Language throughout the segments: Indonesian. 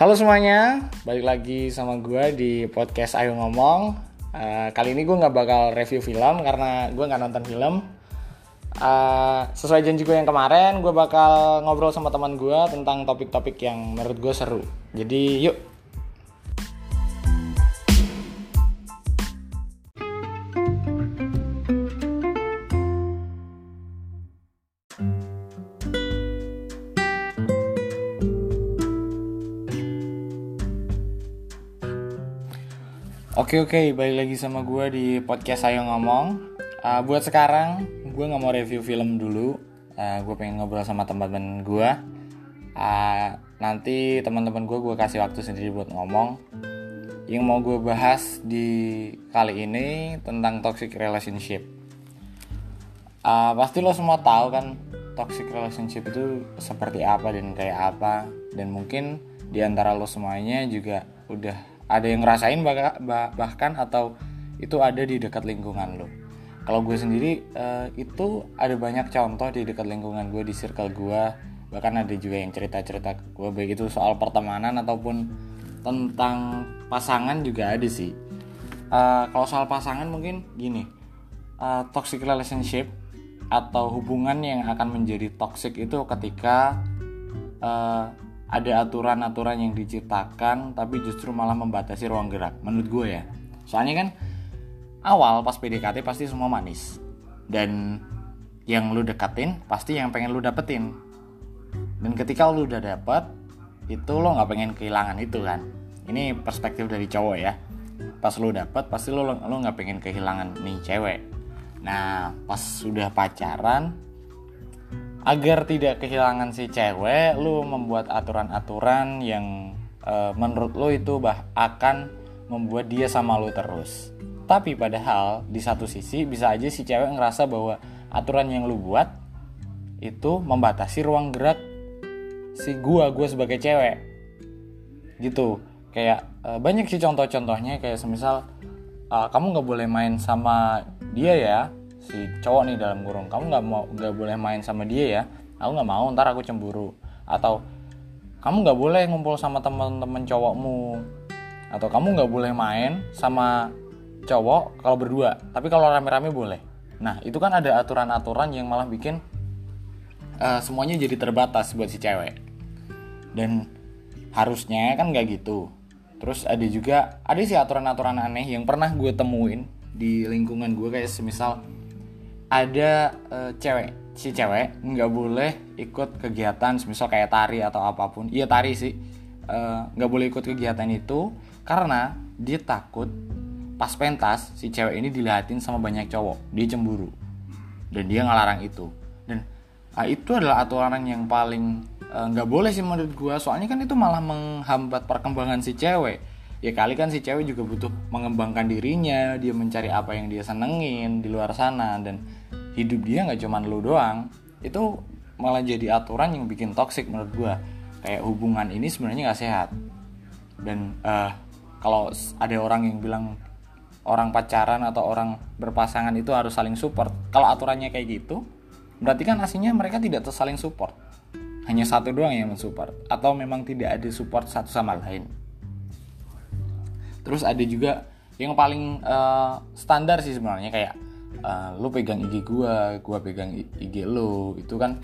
Halo semuanya, balik lagi sama gue di podcast Ayo Ngomong. Uh, kali ini gue nggak bakal review film karena gue nggak nonton film. Uh, sesuai janji gue yang kemarin, gue bakal ngobrol sama teman gue tentang topik-topik yang menurut gue seru. Jadi yuk Oke oke, balik lagi sama gue di podcast Ayo Ngomong. Uh, buat sekarang, gue nggak mau review film dulu. Uh, gue pengen ngobrol sama teman-teman gue. Uh, nanti teman-teman gue gue kasih waktu sendiri buat ngomong. Yang mau gue bahas di kali ini tentang toxic relationship. Uh, pasti lo semua tahu kan toxic relationship itu seperti apa dan kayak apa dan mungkin di antara lo semuanya juga udah ada yang ngerasain bahkan atau itu ada di dekat lingkungan lo kalau gue sendiri uh, itu ada banyak contoh di dekat lingkungan gue di circle gue. Bahkan ada juga yang cerita-cerita gue baik itu soal pertemanan ataupun tentang pasangan juga ada sih. Uh, kalau soal pasangan mungkin gini uh, toxic relationship atau hubungan yang akan menjadi toxic itu ketika uh, ada aturan-aturan yang diciptakan tapi justru malah membatasi ruang gerak menurut gue ya. Soalnya kan awal pas PDKT pasti semua manis. Dan yang lu deketin pasti yang pengen lu dapetin. Dan ketika lu udah dapet itu lo nggak pengen kehilangan itu kan. Ini perspektif dari cowok ya. Pas lu dapet pasti lo lo nggak pengen kehilangan nih cewek. Nah pas sudah pacaran agar tidak kehilangan si cewek lu membuat aturan-aturan yang e, menurut lu itu bah akan membuat dia sama lu terus. Tapi padahal di satu sisi bisa aja si cewek ngerasa bahwa aturan yang lu buat itu membatasi ruang gerak si gua gua sebagai cewek. Gitu. Kayak e, banyak sih contoh-contohnya. Kayak semisal e, kamu nggak boleh main sama dia ya si cowok nih dalam kurung. Kamu nggak mau nggak boleh main sama dia ya. Aku nggak mau ntar aku cemburu. Atau kamu nggak boleh ngumpul sama teman-teman cowokmu. Atau kamu nggak boleh main sama cowok kalau berdua tapi kalau rame-rame boleh. Nah itu kan ada aturan-aturan yang malah bikin uh, semuanya jadi terbatas buat si cewek. Dan harusnya kan nggak gitu. Terus ada juga ada sih aturan-aturan aneh yang pernah gue temuin di lingkungan gue kayak semisal ada uh, cewek. Si cewek nggak boleh ikut kegiatan misal kayak tari atau apa pun. Iya tari sih. Eh, nggak uh, boleh ikut kegiatan itu karena dia takut pas pentas si cewek ini dilihatin sama banyak cowok. Dia cemburu. Dan dia ngelarang itu. Dan uh, itu adalah aturan yang paling eh, nggak uh, boleh sih menurut gue soalnya kan itu malah menghambat perkembangan si cewek. Ya kali kan si cewek juga butuh mengembangkan dirinya dia mencari apa yang dia senengin di luar sana. Dan hidup dia nggak cuma lu doang. Itu malah jadi aturan yang bikin toxic menurut gue kayak hubungan ini sebenarnya nggak sehat. Dan uh, kalau ada orang yang bilang orang pacaran atau orang berpasangan itu harus saling support. Kalau aturannya kayak gitu berarti kan aslinya mereka tidak saling support. Hanya satu doang yang mensupport. Atau memang tidak ada support satu sama lain. Terus ada juga yang paling uh, standar sih sebenarnya kayak uh, lu pegang IG gua gua pegang IG lu itu kan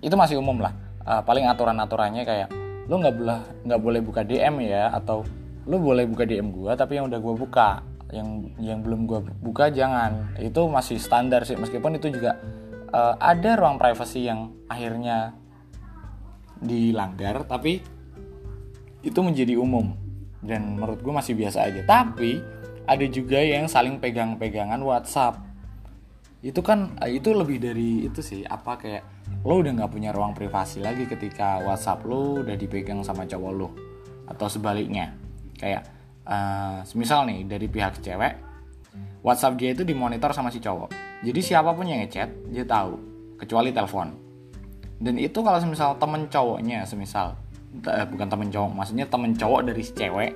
itu masih umum lah. Uh, paling aturan aturannya kayak lu nggak boleh nggak boleh buka DM ya atau lu boleh buka DM gua tapi yang udah gua buka yang yang belum gua buka jangan. Itu masih standar sih meskipun itu juga uh, ada ruang privasi yang akhirnya dilanggar tapi itu menjadi umum. Dan menurut gue masih biasa aja. Tapi ada juga yang saling pegang-pegangan WhatsApp itu kan eh, itu lebih dari itu sih. Apa kayak lo udah nggak punya ruang privasi lagi ketika WhatsApp lo udah dipegang sama cowok lo atau sebaliknya. Kayak uh, semisal nih dari pihak cewek WhatsApp dia itu dimonitor sama si cowok. Jadi siapa pun yang ngechat dia tahu kecuali telepon. Dan itu kalau semisal temen cowoknya semisal eh, bukan temen cowok maksudnya temen cowok dari si cewek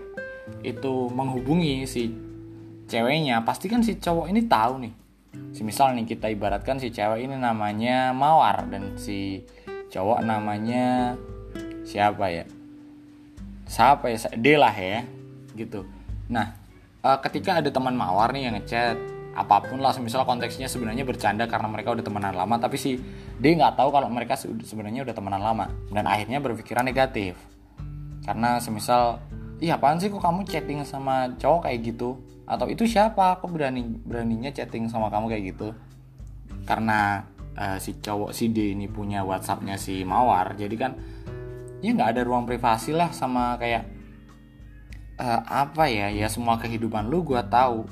itu menghubungi si ceweknya pasti kan si cowok ini tahu nih si misal nih kita ibaratkan si cewek ini namanya Mawar dan si cowok namanya siapa ya? Siapa ya? D lah ya gitu. Nah uh, ketika ada teman mawar nih yang ngechat apa pun lah misal konteksnya sebenarnya bercanda karena mereka udah temenan lama tapi si D nggak tahu kalau mereka sebenarnya udah temenan lama dan akhirnya berpikiran negatif. Karena semisal iya apaan sih kok kamu chatting sama cowok kayak gitu atau itu siapa? Aku berani beraninya chatting sama kamu kayak gitu? Karena uh, si cowok si D ini punya WhatsAppnya si Mawar jadi kan ya nggak ada ruang privasi lah sama kayak uh, apa ya ya semua kehidupan lu gue tahu.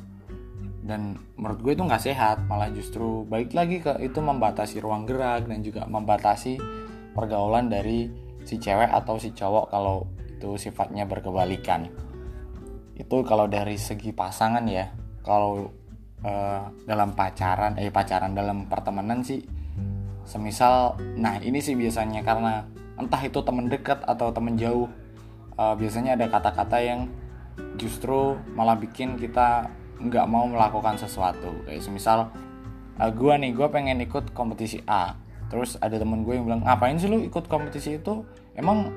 Dan menurut gue itu nggak sehat malah justru baik lagi ke itu membatasi ruang gerak dan juga membatasi pergaulan dari si cewek atau si cowok kalau itu sifatnya berkebalikan itu kalau dari segi pasangan ya kalau uh, dalam pacaran eh pacaran dalam pertemanan sih semisal nah ini sih biasanya karena entah itu teman dekat atau teman jauh uh, biasanya ada kata-kata yang justru malah bikin kita nggak mau melakukan sesuatu. Kayak semisal uh, gue nih gue pengen ikut kompetisi A. Terus ada temen gue yang bilang ngapain sih lu ikut kompetisi itu? Emang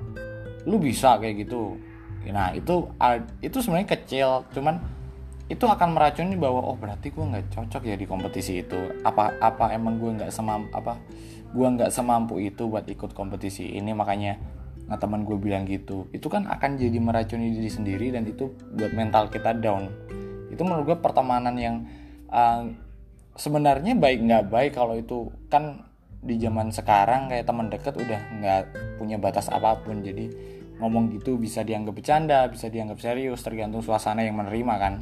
lu bisa kayak gitu nah itu itu sebenarnya kecil cuman itu akan meracuni bahwa oh berarti gue nggak cocok ya di kompetisi itu. Apa apa emang gue nggak semam apa gue nggak semampu itu buat ikut kompetisi ini makanya nah teman gue bilang gitu. Itu kan akan jadi meracuni diri sendiri dan itu buat mental kita down. Itu menurut gue pertemanan yang uh, sebenarnya baik nggak baik kalau itu kan di zaman sekarang kayak teman deket udah nggak punya batas apa pun. Jadi ngomong gitu bisa dianggap bercanda bisa dianggap serius tergantung suasana yang menerima kan.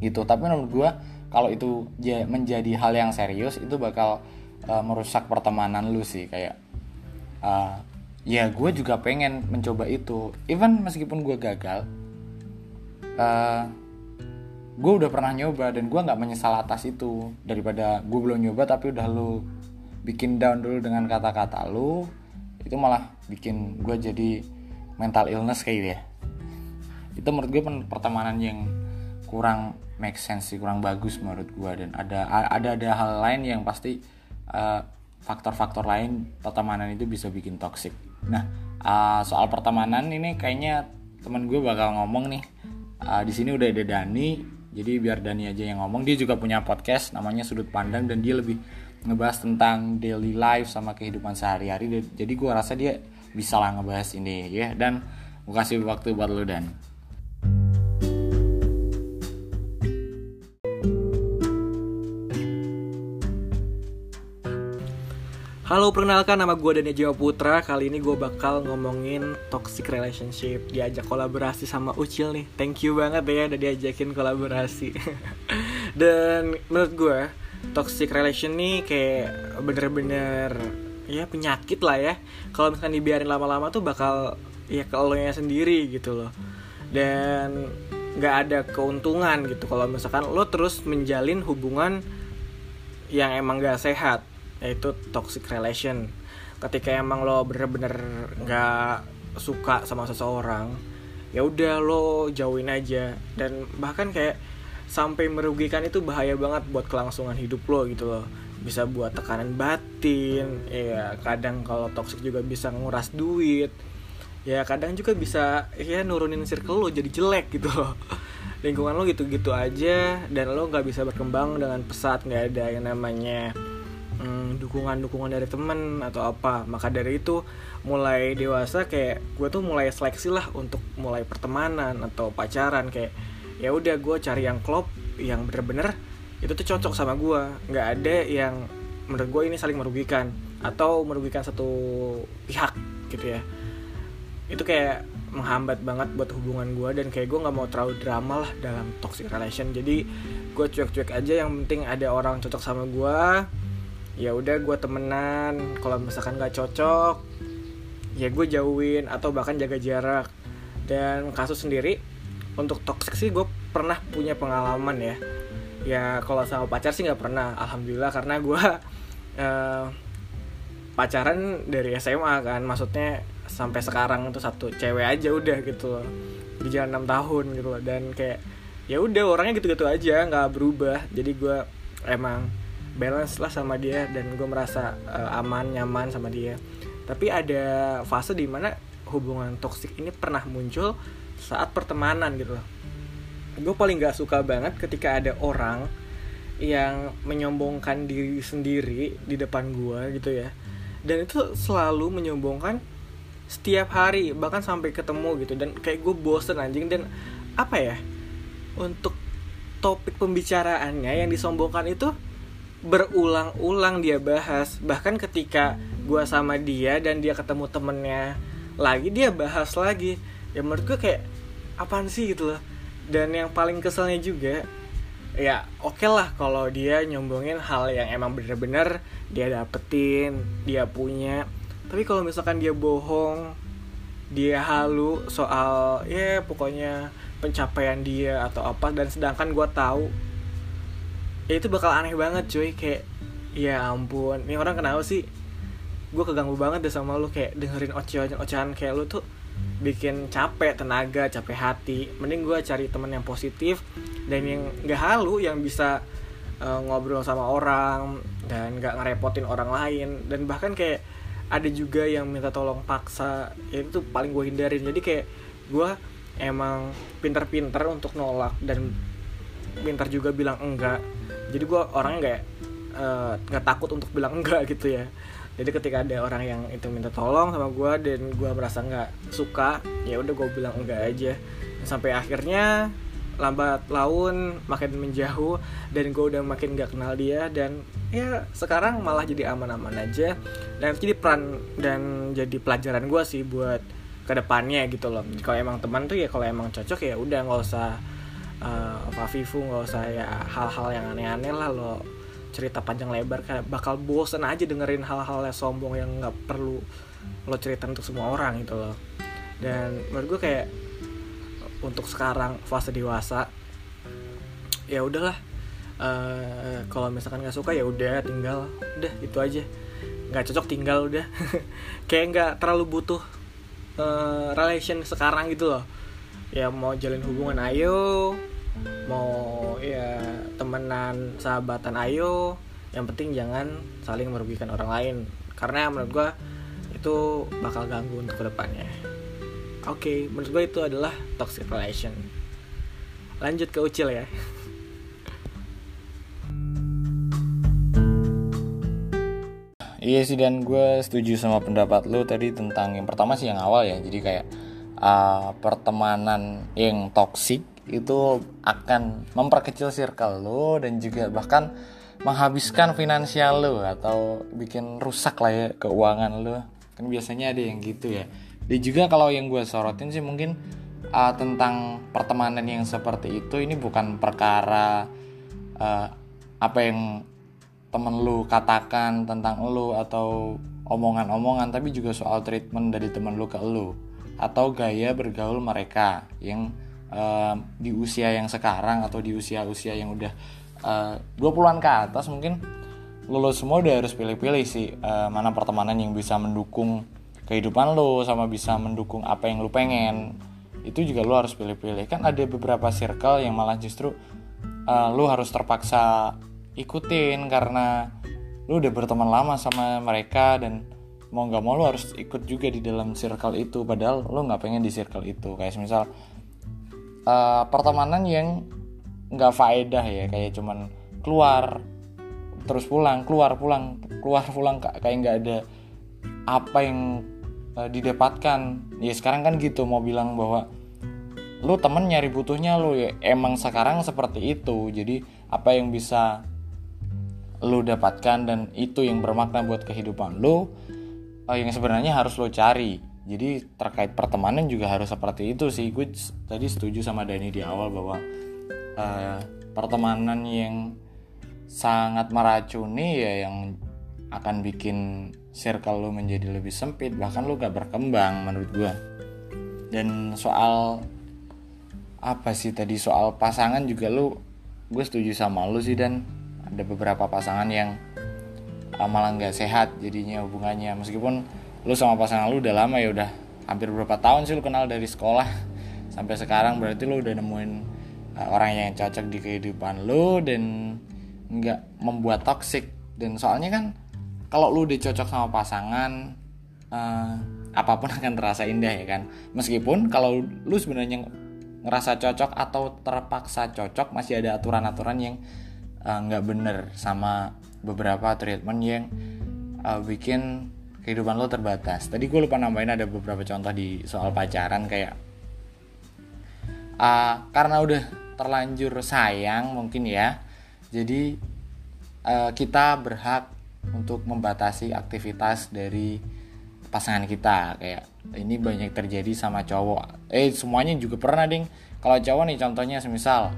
Gitu. Tapi menurut gue kalau itu menjadi hal yang serius itu bakal uh, merusak pertemanan lu sih kayak uh, ya gue juga pengen mencoba itu. Even meskipun gue gagal uh, gue udah pernah nyoba dan gue nggak menyesal atas itu. Daripada gue belum nyoba tapi udah lu bikin down dulu dengan kata-kata lu itu malah bikin gue jadi mental illness kayak ya. Itu menurut gue pertemanan yang kurang make sense sih kurang bagus menurut gue dan ada ada ada hal lain yang pasti faktor faktor-faktor lain pertemanan itu bisa bikin toxic. Nah uh, soal pertemanan ini kayaknya teman gue bakal ngomong nih. Uh, di sini udah ada Dani jadi biar Dani aja yang ngomong. Dia juga punya podcast namanya sudut pandang dan dia lebih ngebahas tentang daily life sama kehidupan sehari-hari jadi gue rasa dia bisa lah ngebahas ini ya dan gue kasih waktu buat lo dan Halo, perkenalkan nama gue Dania Jawa Putra. Kali ini gue bakal ngomongin toxic relationship. Diajak kolaborasi sama Ucil nih. Thank you banget ya udah diajakin kolaborasi. Dan menurut gue, toxic relation nih kayak bener-bener ya penyakit lah ya. Kalau misalkan dibiarin lama-lama tuh bakal ya ke nya sendiri gitu loh. Dan nggak ada keuntungan gitu kalau misalkan lo terus menjalin hubungan yang emang gak sehat yaitu toxic relation ketika emang lo bener-bener nggak suka sama seseorang ya udah lo jauhin aja dan bahkan kayak sampai merugikan itu bahaya banget buat kelangsungan hidup lo gitu loh. Bisa buat tekanan batin ya kadang kalau toxic juga bisa nguras duit. Ya kadang juga bisa ya nurunin circle lo jadi jelek gitu loh. Lingkungan lo gitu-gitu aja dan lo nggak bisa berkembang dengan pesat nggak ada yang namanya hmm, dukungan-dukungan dari temen atau apa. Maka dari itu mulai dewasa kayak gue tuh mulai seleksi lah untuk mulai pertemanan atau pacaran. Kayak ya udah gue cari yang klop yang bener-bener itu tuh cocok sama gue nggak ada yang menurut gue ini saling merugikan atau merugikan satu pihak gitu ya. Itu kayak menghambat banget buat hubungan gue dan kayak gue nggak mau terlalu drama lah dalam toxic relation. Jadi gue cuek-cuek aja yang penting ada orang cocok sama gue ya udah gue temenan. Kalau misalkan gak cocok ya gue jauhin atau bahkan jaga jarak. Dan kasus sendiri untuk toxic sih gue pernah punya pengalaman ya. Ya kalau sama pacar sih nggak pernah alhamdulillah. Karena gue uh, pacaran dari SMA kan. Maksudnya sampai sekarang itu satu cewek aja udah gitu loh. Berjalan enam tahun gitu loh. Dan kayak ya udah orangnya gitu-gitu aja nggak berubah. Jadi gue emang balance lah sama dia dan gue merasa uh, aman nyaman sama dia. Tapi ada fase di mana hubungan toksik ini pernah muncul saat pertemanan gitu. Loh gue paling gak suka banget ketika ada orang yang menyombongkan diri sendiri di depan gue gitu ya. Dan itu selalu menyombongkan setiap hari bahkan sampai ketemu gitu. Dan kayak gue bosen anjing. Dan apa ya untuk topik pembicaraannya yang disombongkan itu berulang-ulang dia bahas. Bahkan ketika gue sama dia dan dia ketemu temennya lagi dia bahas lagi. Ya menurut gue kayak apaan sih gitu loh. Dan yang paling keselnya juga ya oke okay lah kalau dia nyombongin hal yang emang bener-bener dia dapetin dia punya. Tapi kalau misalkan dia bohong dia halu soal ya pokoknya pencapaian dia atau apa dan sedangkan gue tahu ya itu bakal aneh banget cuy kayak ya ampun. Ini orang kenapa sih? Gue keganggu banget deh sama lu kayak dengerin ocehan-ocehan kayak lu tuh bikin capek tenaga capek hati. Mending gue cari temen yang positif dan yang gak halu yang bisa uh, ngobrol sama orang dan gak ngerepotin orang lain. Dan bahkan kayak ada juga yang minta tolong paksa ya itu paling gue hindarin. Jadi kayak gue emang pinter-pinter untuk nolak dan pinter juga bilang enggak. Jadi gue orangnya nggak uh, nggak takut untuk bilang enggak gitu ya jadi ketika ada orang yang itu minta tolong sama gue dan gue merasa nggak suka ya udah gue bilang enggak aja. Sampai akhirnya lambat laun makin menjauh dan gue udah makin gak kenal dia dan ya sekarang malah jadi aman-aman aja. Dan jadi peran dan jadi pelajaran gue sih buat ke depannya gitu loh. Kalau emang teman tuh ya kalau emang cocok ya udah nggak usah uh, fafifu nggak usah ya hal-hal yang aneh-aneh lah lo cerita panjang lebar kayak bakal bosen aja dengerin hal-hal yang sombong yang nggak perlu lo cerita untuk semua orang gitu loh. Dan menurut gue kayak untuk sekarang fase dewasa ya udahlah uh, kalau misalkan nggak suka ya udah tinggal udah itu aja. Nggak cocok tinggal udah. Kayak nggak terlalu butuh uh, relation sekarang gitu loh. Ya mau jalin hubungan ayo mau ya temenan sahabatan ayo yang penting jangan saling merugikan orang lain. Karena menurut gue itu bakal ganggu untuk ke depannya oke okay, menurut gue itu adalah toxic relation. Lanjut ke ucil ya. Iya sih dan. Gue setuju sama pendapat lo tadi tentang yang pertama sih yang awal ya. Jadi kayak uh, pertemanan yang toksik itu akan memperkecil circle lo dan juga bahkan menghabiskan finansial lo atau bikin rusak lah ya keuangan lo kan biasanya ada yang gitu ya. Dan juga kalau yang gue sorotin sih mungkin uh, tentang pertemanan yang seperti itu ini bukan perkara uh, apa yang temen lu katakan tentang lu atau omongan-omongan tapi juga soal treatment dari temen lu ke lu atau gaya bergaul mereka yang uh, di usia yang sekarang atau di usia-usia yang udah uh, 20-an ke atas mungkin lo semua udah harus pilih-pilih sih uh, mana pertemanan yang bisa mendukung kehidupan lo sama bisa mendukung apa yang lo pengen. Itu juga lo harus pilih-pilih. Kan ada beberapa circle yang malah justru uh, lo harus terpaksa ikutin karena lo udah berteman lama sama mereka dan mau nggak mau lo harus ikut juga di dalam circle itu. Padahal lo nggak pengen di circle itu. Kayak misal uh, pertemanan yang nggak faedah ya kayak cuman keluar terus pulang keluar pulang keluar pulang kayak nggak ada apa yang uh, didapatkan. Ya sekarang kan gitu mau bilang bahwa lu temen nyari butuhnya lu ya. Emang sekarang seperti itu. Jadi apa yang bisa lu dapatkan dan itu yang bermakna buat kehidupan lu uh, yang sebenarnya harus lu cari jadi terkait pertemanan juga harus seperti itu sih. Gue tadi setuju sama Dani di awal bahwa uh, pertemanan yang sangat meracuni ya yang akan bikin circle lo menjadi lebih sempit. Bahkan lo gak berkembang menurut gue dan soal apa sih tadi? Soal pasangan juga lo gue setuju sama lo sih dan. Ada beberapa pasangan yang uh, malah nggak sehat jadinya hubungannya. Meskipun lu sama pasangan lu udah lama ya udah hampir berapa tahun sih lu kenal dari sekolah. Sampai sekarang berarti lu udah nemuin uh, orang yang cocok di kehidupan lu dan nggak membuat toxic. Dan soalnya kan kalau lu udah cocok sama pasangan uh, apa pun akan terasa indah ya kan. Meskipun kalau lu sebenarnya ngerasa cocok atau terpaksa cocok masih ada aturan-aturan yang nggak uh, bener sama beberapa treatment yang uh, bikin kehidupan lo terbatas. Tadi gue lupa nambahin ada beberapa contoh di soal pacaran kayak uh, karena udah terlanjur sayang mungkin ya, jadi uh, kita berhak untuk membatasi aktivitas dari pasangan kita. Kayak ini banyak terjadi sama cowok. Eh semuanya juga pernah ding. Kalau cowok nih contohnya semisal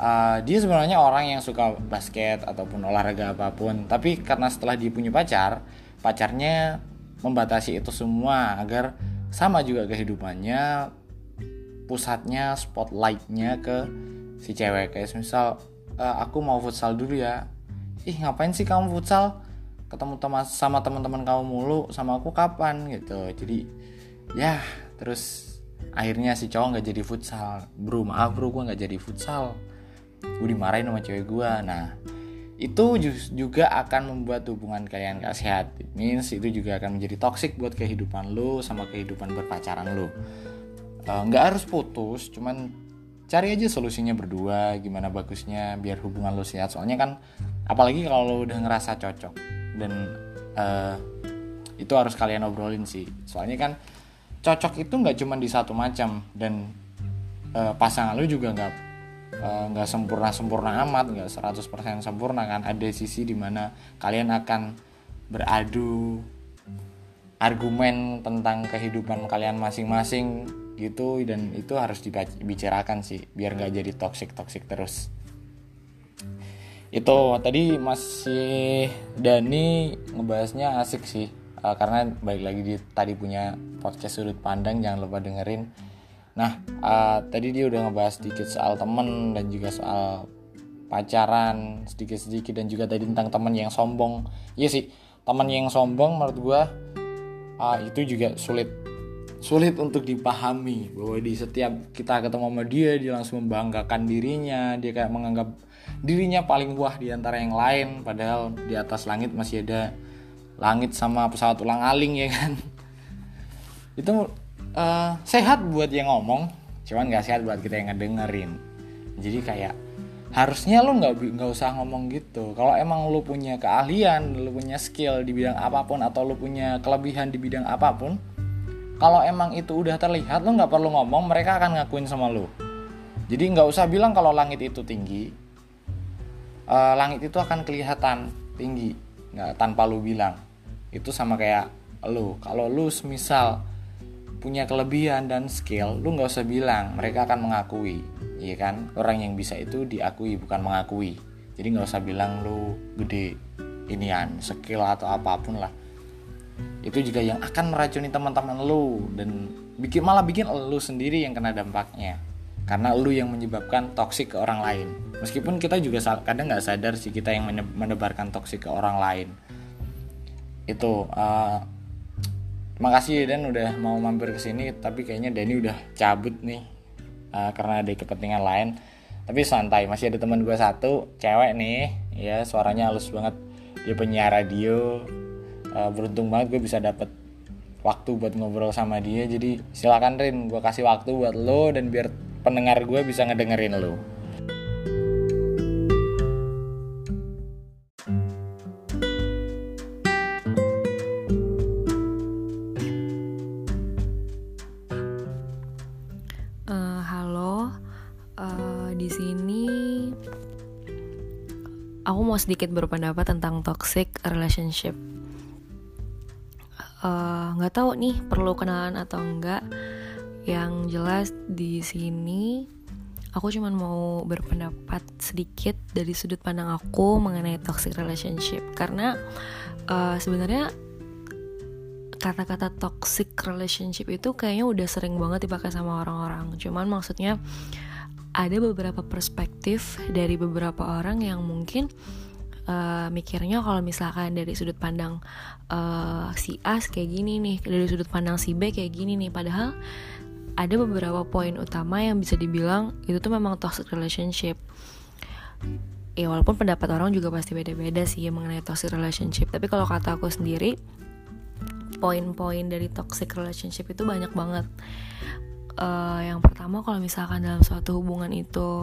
uh, dia sebenarnya orang yang suka basket ataupun olahraga apa pun tapi karena setelah dia punya pacar pacarnya membatasi itu semua agar sama juga kehidupannya pusatnya spotlightnya ke si cewek. Kayak misal uh, aku mau futsal dulu ya. Ih ngapain sih kamu futsal? Ketemu teman sama teman-teman kamu mulu sama aku kapan? Gitu. Jadi ya terus akhirnya si cowok nggak jadi futsal. Bro maaf bro gue nggak jadi futsal. Gue dimarahin sama cewek gue nah itu juga akan membuat hubungan kalian gak sehat. It means itu juga akan menjadi toxic buat kehidupan lo sama kehidupan berpacaran lo eh, nggak uh, harus putus cuman cari aja solusinya berdua gimana bagusnya biar hubungan lo sehat. Soalnya kan apalagi kalau lo udah ngerasa cocok dan uh, itu harus kalian obrolin sih. Soalnya kan cocok itu nggak cuma di satu macam dan uh, pasangan lu juga nggak nggak uh, sempurna sempurna amat nggak 100% sempurna kan. Ada sisi di mana kalian akan beradu argumen tentang kehidupan kalian masing-masing gitu dan itu harus dibicarakan sih biar nggak jadi toxic toxic terus. Itu tadi masih Dani ngebahasnya asik sih. Uh, karena baik lagi di tadi punya podcast sudut pandang jangan lupa dengerin nah uh, tadi dia udah ngebahas sedikit soal temen dan juga soal pacaran sedikit-sedikit dan juga tadi tentang temen yang sombong. Iya sih temen yang sombong menurut gue uh, itu juga sulit. Sulit untuk dipahami bahwa di setiap kita ketemu sama dia dia langsung membanggakan dirinya dia kayak menganggap dirinya paling wah di antara yang lain padahal di atas langit masih ada langit sama pesawat ulang aling ya kan? Itu uh, sehat buat yang ngomong cuman gak sehat buat kita yang ngedengerin. Jadi kayak harusnya lu nggak nggak usah ngomong gitu. Kalau emang lu punya keahlian lu punya skill di bidang apa pun atau lu punya kelebihan di bidang apa pun kalau emang itu udah terlihat lu nggak perlu ngomong mereka akan ngakuin sama lu. Jadi nggak usah bilang kalau langit itu tinggi uh, langit itu akan kelihatan tinggi nggak tanpa lu bilang. Itu sama kayak lu. Kalau lu semisal punya kelebihan dan skill lu nggak usah bilang mereka akan mengakui iya kan? Orang yang bisa itu diakui bukan mengakui. Jadi nggak usah bilang lu gede inian skill atau apa pun lah. Itu juga yang akan meracuni teman-teman lu dan bikin malah bikin lu sendiri yang kena dampaknya. Karena lu yang menyebabkan toksik ke orang lain. Meskipun kita juga kadang nggak sadar sih kita yang menebarkan toksik ke orang lain. Itu uh, makasih dan udah mau mampir ke sini tapi kayaknya Dani udah cabut nih uh, karena ada kepentingan lain. Tapi santai masih ada teman gue satu cewek nih. Ya suaranya halus banget. Dia penyiar radio. Uh, beruntung banget gue bisa dapet waktu buat ngobrol sama dia. Jadi silakan Rin gue kasih waktu buat lo dan biar pendengar gue bisa ngedengerin lo. Mau sedikit berpendapat tentang toxic relationship. Eh, nggak uh, tahu nih perlu kenalan atau enggak yang jelas di sini aku cuma mau berpendapat sedikit dari sudut pandang aku mengenai toxic relationship karena uh, sebenarnya kata-kata toxic relationship itu kayaknya udah sering banget dipakai sama orang-orang. Cuman maksudnya ada beberapa perspektif dari beberapa orang yang mungkin uh, mikirnya kalau misalkan dari sudut pandang uh, si A kayak gini nih, dari sudut pandang si B kayak gini nih, padahal ada beberapa poin utama yang bisa dibilang itu tuh memang toxic relationship. Ya walaupun pendapat orang juga pasti beda-beda sih ya mengenai toxic relationship tapi kalau kata aku sendiri poin-poin dari toxic relationship itu banyak banget. Uh, yang pertama kalau misalkan dalam suatu hubungan itu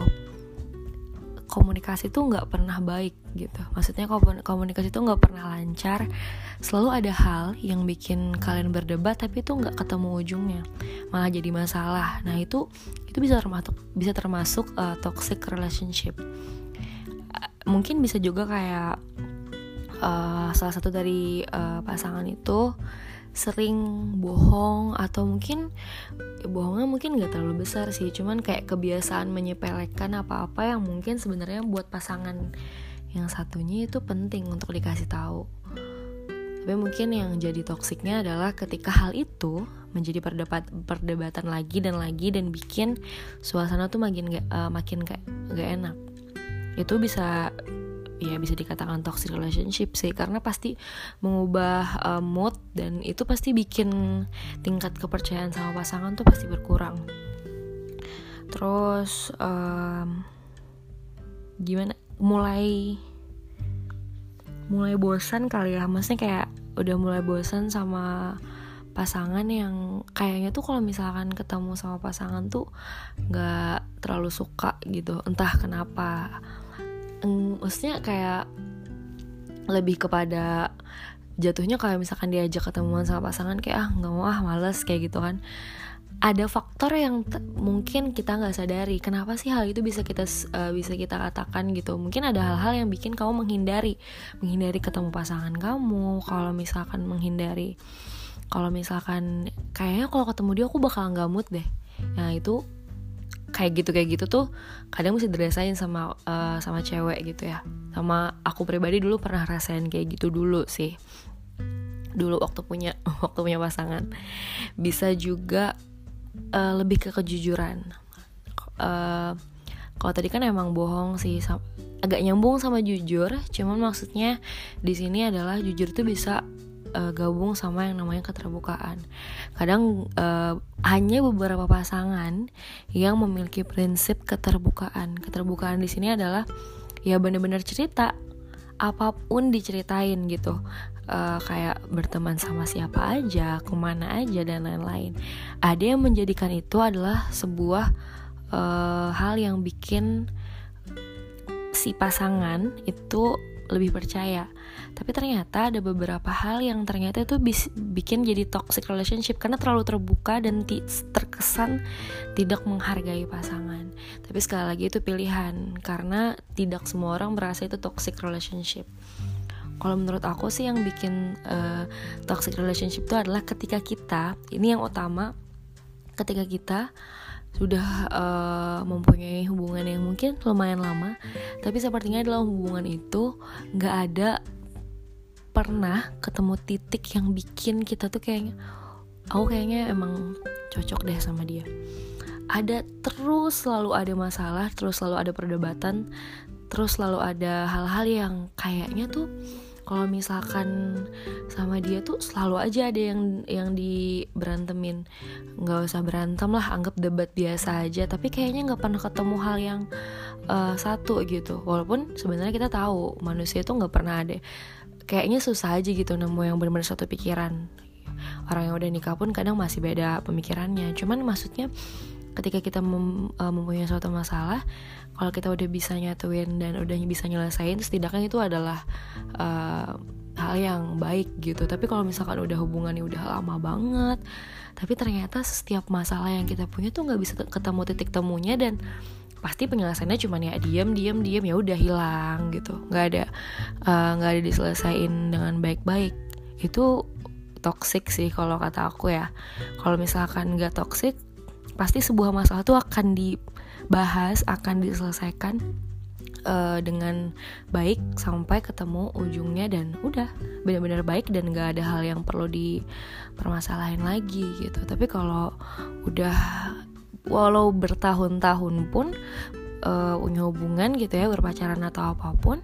komunikasi tuh nggak pernah baik gitu. Maksudnya komunikasi tuh nggak pernah lancar. Selalu ada hal yang bikin kalian berdebat tapi itu nggak ketemu ujungnya. Malah jadi masalah. Nah itu itu bisa termasuk bisa termasuk uh, toxic relationship. Mungkin bisa juga kayak uh, salah satu dari uh, pasangan itu sering bohong atau mungkin ya bohongnya mungkin nggak terlalu besar sih cuman kayak kebiasaan menyepelekan apa-apa yang mungkin sebenarnya buat pasangan yang satunya itu penting untuk dikasih tahu. Tapi mungkin yang jadi toksiknya adalah ketika hal itu menjadi perdebat perdebatan lagi dan lagi dan bikin suasana tuh makin gak, uh, makin kayak gak enak. Itu bisa ya bisa dikatakan toxic relationship sih. Karena pasti mengubah uh, mood dan itu pasti bikin tingkat kepercayaan sama pasangan tuh pasti berkurang. Terus um, gimana? Mulai mulai bosan kali ya. Maksudnya kayak udah mulai bosan sama pasangan yang kayaknya tuh kalau misalkan ketemu sama pasangan tuh nggak terlalu suka gitu. Entah kenapa maksudnya kayak lebih kepada jatuhnya kayak misalkan diajak ketemuan sama pasangan kayak ah nggak mau ah males kayak gitu kan. Ada faktor yang mungkin kita nggak sadari kenapa sih hal itu bisa kita uh, bisa kita katakan gitu. Mungkin ada hal-hal yang bikin kamu menghindari menghindari ketemu pasangan kamu kalau misalkan menghindari kalau misalkan kayaknya kalau ketemu dia aku bakal nggak mood deh. Nah itu kayak gitu kayak gitu tuh kadang mesti dirasain sama uh, sama cewek gitu ya. Sama aku pribadi dulu pernah rasain kayak gitu dulu sih. Dulu waktu punya waktu punya pasangan. Bisa juga uh, lebih ke kejujuran. Uh, kalau tadi kan emang bohong sih agak nyambung sama jujur. Cuman maksudnya di sini adalah jujur tuh bisa uh, gabung sama yang namanya keterbukaan. Kadang uh, hanya beberapa pasangan yang memiliki prinsip keterbukaan. Keterbukaan di sini adalah ya benar-benar cerita apa pun diceritain gitu. Uh, kayak berteman sama siapa aja, ke mana aja dan lain-lain. Ada yang menjadikan itu adalah sebuah uh, hal yang bikin si pasangan itu lebih percaya tapi ternyata ada beberapa hal yang ternyata itu bikin jadi toxic relationship karena terlalu terbuka dan terkesan tidak menghargai pasangan. Tapi sekali lagi itu pilihan karena tidak semua orang merasa itu toxic relationship. Kalau menurut aku sih yang bikin uh, toxic relationship itu adalah ketika kita ini yang utama ketika kita sudah uh, mempunyai hubungan yang mungkin lumayan lama tapi sepertinya dalam hubungan itu nggak ada pernah ketemu titik yang bikin kita tuh kayaknya aku kayaknya emang cocok deh sama dia. Ada terus selalu ada masalah terus selalu ada perdebatan terus selalu ada hal-hal yang kayaknya tuh kalau misalkan sama dia tuh selalu aja ada yang yang diberantemin. Nggak usah berantem lah anggap debat biasa aja tapi kayaknya nggak pernah ketemu hal yang uh, satu gitu. Walaupun sebenarnya kita tahu manusia itu nggak pernah ada kayaknya susah aja gitu nemu yang benar-benar satu pikiran. Orang yang udah nikah pun kadang masih beda pemikirannya. Cuman maksudnya ketika kita mem, uh, mempunyai suatu masalah kalau kita udah bisa nyatuin dan udah bisa nyelesain setidaknya itu adalah uh, hal yang baik gitu. Tapi kalau misalkan udah hubungannya udah lama banget tapi ternyata setiap masalah yang kita punya tuh nggak bisa ketemu titik temunya dan pasti penyelesaiannya cuma ya diam diam diam ya udah hilang gitu. Nggak ada eh, nggak uh, ada diselesain dengan baik-baik. Itu toxic sih kalau kata aku ya. Kalau misalkan nggak toxic pasti sebuah masalah itu akan dibahas akan diselesaikan uh, dengan baik sampai ketemu ujungnya dan udah benar-benar baik dan gak ada hal yang perlu dipermasalahin lagi gitu. Tapi kalau udah walau bertahun-tahun pun uh, punya hubungan gitu ya berpacaran atau apa pun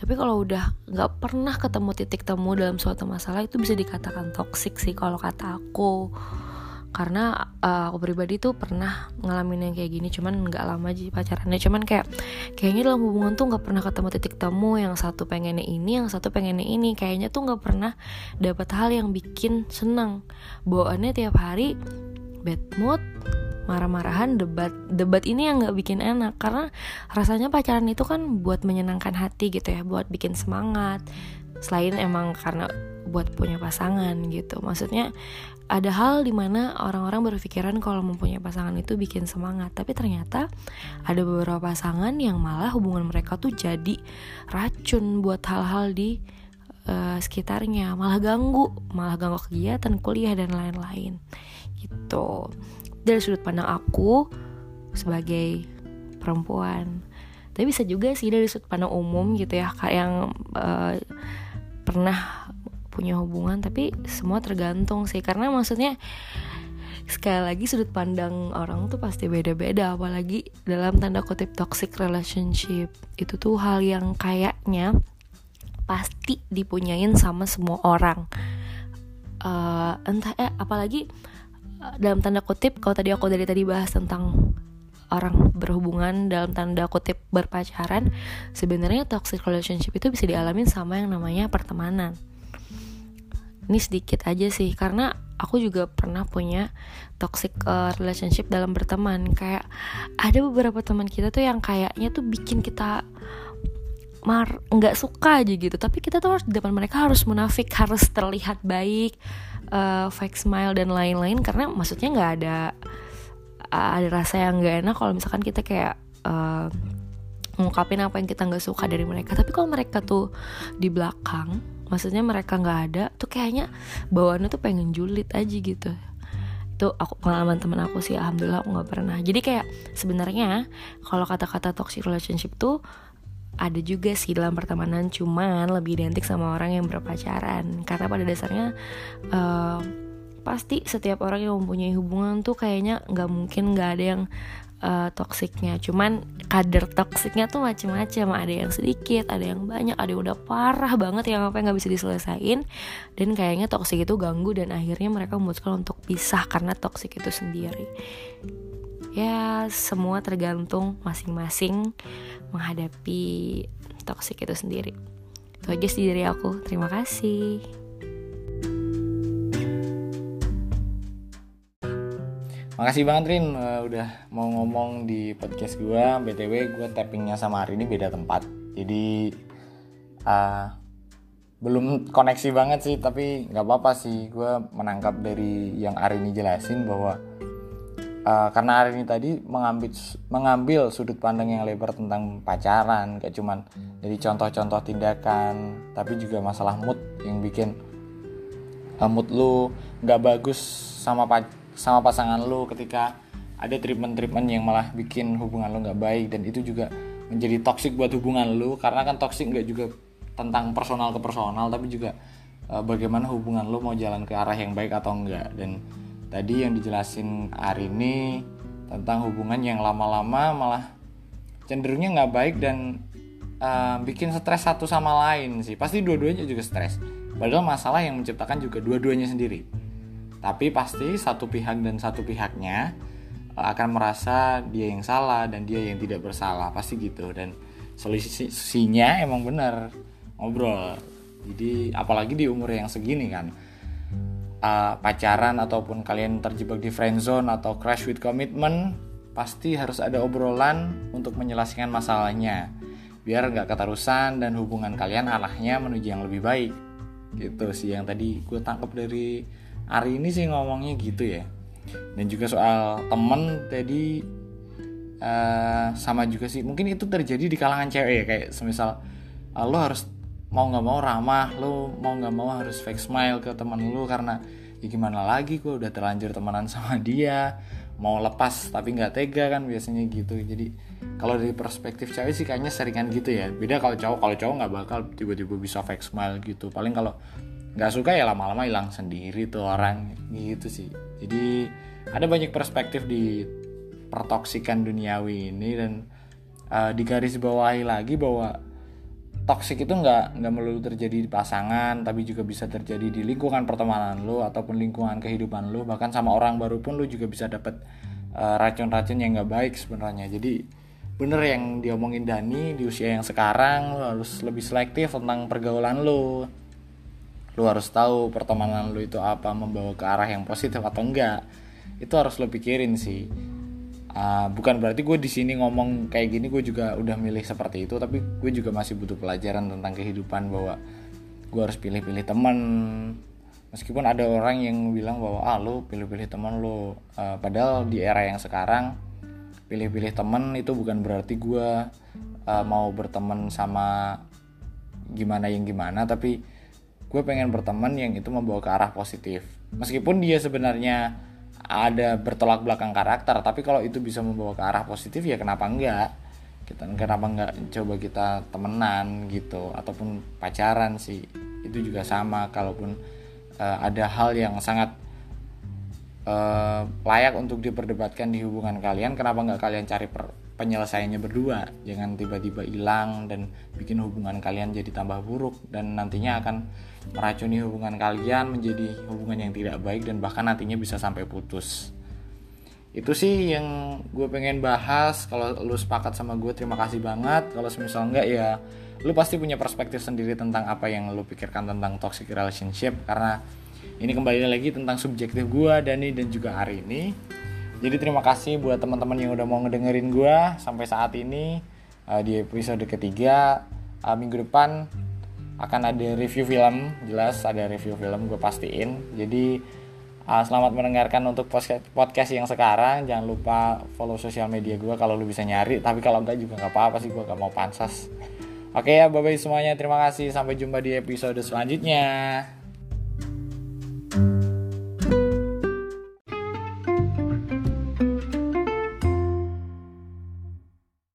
tapi kalau udah nggak pernah ketemu titik temu dalam suatu masalah itu bisa dikatakan toksik sih kalau kata aku. Karena uh, aku pribadi tuh pernah ngalamin yang kayak gini cuman nggak lama aja pacarannya. Cuman kayak kayaknya dalam hubungan tuh nggak pernah ketemu titik temu yang satu pengennya ini yang satu pengennya ini. Kayaknya tuh nggak pernah dapat hal yang bikin senang bawaannya tiap hari bad mood marah-marahan debat debat ini yang nggak bikin enak. Karena rasanya pacaran itu kan buat menyenangkan hati gitu ya buat bikin semangat. Selain emang karena buat punya pasangan gitu. Maksudnya ada hal di mana orang-orang berpikiran kalau mempunyai pasangan itu bikin semangat. Tapi ternyata ada beberapa pasangan yang malah hubungan mereka tuh jadi racun buat hal-hal di uh, sekitarnya. Malah ganggu malah ganggu kegiatan kuliah dan lain-lain. Gitu dari sudut pandang aku sebagai perempuan. Tapi bisa juga sih dari sudut pandang umum gitu ya kayak yang uh, pernah punya hubungan tapi semua tergantung sih. Karena maksudnya sekali lagi sudut pandang orang tuh pasti beda-beda. Apalagi dalam tanda kutip toxic relationship itu tuh hal yang kayaknya pasti dipunyain sama semua orang. Uh, entah eh apalagi dalam tanda kutip kalau tadi aku dari tadi bahas tentang orang berhubungan dalam tanda kutip berpacaran sebenarnya toxic relationship itu bisa dialamin sama yang namanya pertemanan. Ini sedikit aja sih karena aku juga pernah punya toxic uh, relationship dalam berteman. Kayak ada beberapa teman kita tuh yang kayaknya tuh bikin kita mar nggak suka aja gitu. Tapi kita tuh harus di depan mereka harus munafik harus terlihat baik uh, fake smile dan lain-lain karena maksudnya nggak ada uh, ada rasa yang nggak enak kalau misalkan kita kayak uh, ngungkapin apa yang kita nggak suka dari mereka. Tapi kalau mereka tuh di belakang maksudnya mereka nggak ada tuh kayaknya bawaannya tuh pengen julid aja gitu. Itu aku pengalaman temen aku sih alhamdulillah aku nggak pernah. Jadi kayak sebenarnya kalau kata-kata toxic relationship tuh ada juga sih dalam pertemanan cuman lebih identik sama orang yang berpacaran. Karena pada dasarnya uh, pasti setiap orang yang mempunyai hubungan tuh kayaknya nggak mungkin nggak ada yang uh, toksiknya. Cuman kadar toksiknya tuh macam-macam ada yang sedikit ada yang banyak ada yang udah parah banget yang apa nggak bisa diselesain dan kayaknya toksik itu ganggu dan akhirnya mereka memutuskan untuk pisah karena toksik itu sendiri ya semua tergantung masing-masing menghadapi toksik itu sendiri. Itu aja sih dari aku. Terima kasih. Makasih banget Rin. Uh, udah mau ngomong di podcast gue. BTW gue tappingnya sama hari ini beda tempat. Jadi uh, belum koneksi banget sih tapi nggak apa-apa sih. Gue menangkap dari yang hari ini jelasin bahwa uh, karena hari ini tadi mengambil mengambil sudut pandang yang lebar tentang pacaran kayak cuman dari contoh-contoh tindakan tapi juga masalah mood yang bikin uh, mood lu nggak bagus sama sama pasangan lo ketika ada treatment-treatment yang malah bikin hubungan lo nggak baik dan itu juga menjadi toxic buat hubungan lo karena kan toxic nggak juga tentang personal ke personal tapi juga uh, bagaimana hubungan lo mau jalan ke arah yang baik atau enggak dan tadi yang dijelasin hari ini tentang hubungan yang lama-lama malah cenderungnya nggak baik dan uh, bikin stres satu sama lain sih. Pasti dua-duanya juga stres. Padahal masalah yang menciptakan juga dua-duanya sendiri. Tapi pasti satu pihak dan satu pihaknya eh, akan merasa dia yang salah dan dia yang tidak bersalah. Pasti gitu. Dan solusinya emang bener ngobrol. Jadi apalagi di umur yang segini kan uh, pacaran ataupun kalian terjebak di friend zone atau crash with commitment pasti harus ada obrolan untuk menyelesaikan masalahnya. Biar nggak keterusan dan hubungan kalian arahnya menuju yang lebih baik. Gitu sih yang tadi gue tangkap dari hari ini sih ngomongnya gitu ya. Dan juga soal temen tadi uh, sama juga sih. Mungkin itu terjadi di kalangan cewek ya kayak semisal uh, lo harus mau nggak mau ramah lo mau nggak mau harus fake smile ke teman lo karena ya gimana lagi gue udah terlanjur temenan sama dia mau lepas tapi nggak tega kan biasanya gitu. Jadi kalau dari perspektif cewek sih kayaknya seringan gitu ya. Beda kalau cowok kalau cowok nggak bakal tiba-tiba bisa fake smile gitu. Paling kalau nggak suka ya lama-lama hilang sendiri tuh orang gitu sih. Jadi ada banyak perspektif di pertoksikan duniawi ini dan uh, digaris bawahi lagi bahwa toxic itu nggak nggak melulu terjadi di pasangan tapi juga bisa terjadi di lingkungan pertemanan lo ataupun lingkungan kehidupan lo bahkan sama orang baru pun lo juga bisa dapat uh, racun-racun yang nggak baik sebenarnya. Jadi bener yang diomongin Dani di usia yang sekarang lo harus lebih selektif tentang pergaulan lo lo harus tahu pertemanan lo itu apa membawa ke arah yang positif atau enggak itu harus lo pikirin sih uh, bukan berarti gue di sini ngomong kayak gini gue juga udah milih seperti itu tapi gue juga masih butuh pelajaran tentang kehidupan bahwa gue harus pilih-pilih teman. Meskipun ada orang yang bilang bahwa ah lo pilih-pilih teman lo uh, padahal di era yang sekarang pilih-pilih teman itu bukan berarti gue uh, mau berteman sama gimana yang gimana tapi gue pengen berteman yang itu membawa ke arah positif. Meskipun dia sebenarnya ada bertolak belakang karakter tapi kalau itu bisa membawa ke arah positif ya kenapa enggak? Kita kenapa enggak coba kita temenan gitu ataupun pacaran sih. Itu juga sama kalaupun uh, ada hal yang sangat uh, layak untuk diperdebatkan di hubungan kalian kenapa enggak kalian cari per, penyelesaiannya berdua. Jangan tiba-tiba hilang dan bikin hubungan kalian jadi tambah buruk dan nantinya akan meracuni hubungan kalian menjadi hubungan yang tidak baik dan bahkan nantinya bisa sampai putus. Itu sih yang gue pengen bahas. Kalau lu sepakat sama gue terima kasih banget. Kalau misal enggak ya lu pasti punya perspektif sendiri tentang apa yang lu pikirkan tentang toxic relationship. Karena ini kembali lagi tentang subjektif gue Dani dan juga hari ini jadi terima kasih buat teman-teman yang udah mau ngedengerin gue sampai saat ini uh, di episode ketiga. Uh, minggu depan akan ada review film jelas ada review film gue pastiin. Jadi uh, selamat mendengarkan untuk podcast yang sekarang. Jangan lupa follow sosial media gue kalau lu bisa nyari tapi kalau enggak juga nggak apa-apa sih gue gak mau pansas. Oke ya bye bye semuanya. Terima kasih. Sampai jumpa di episode selanjutnya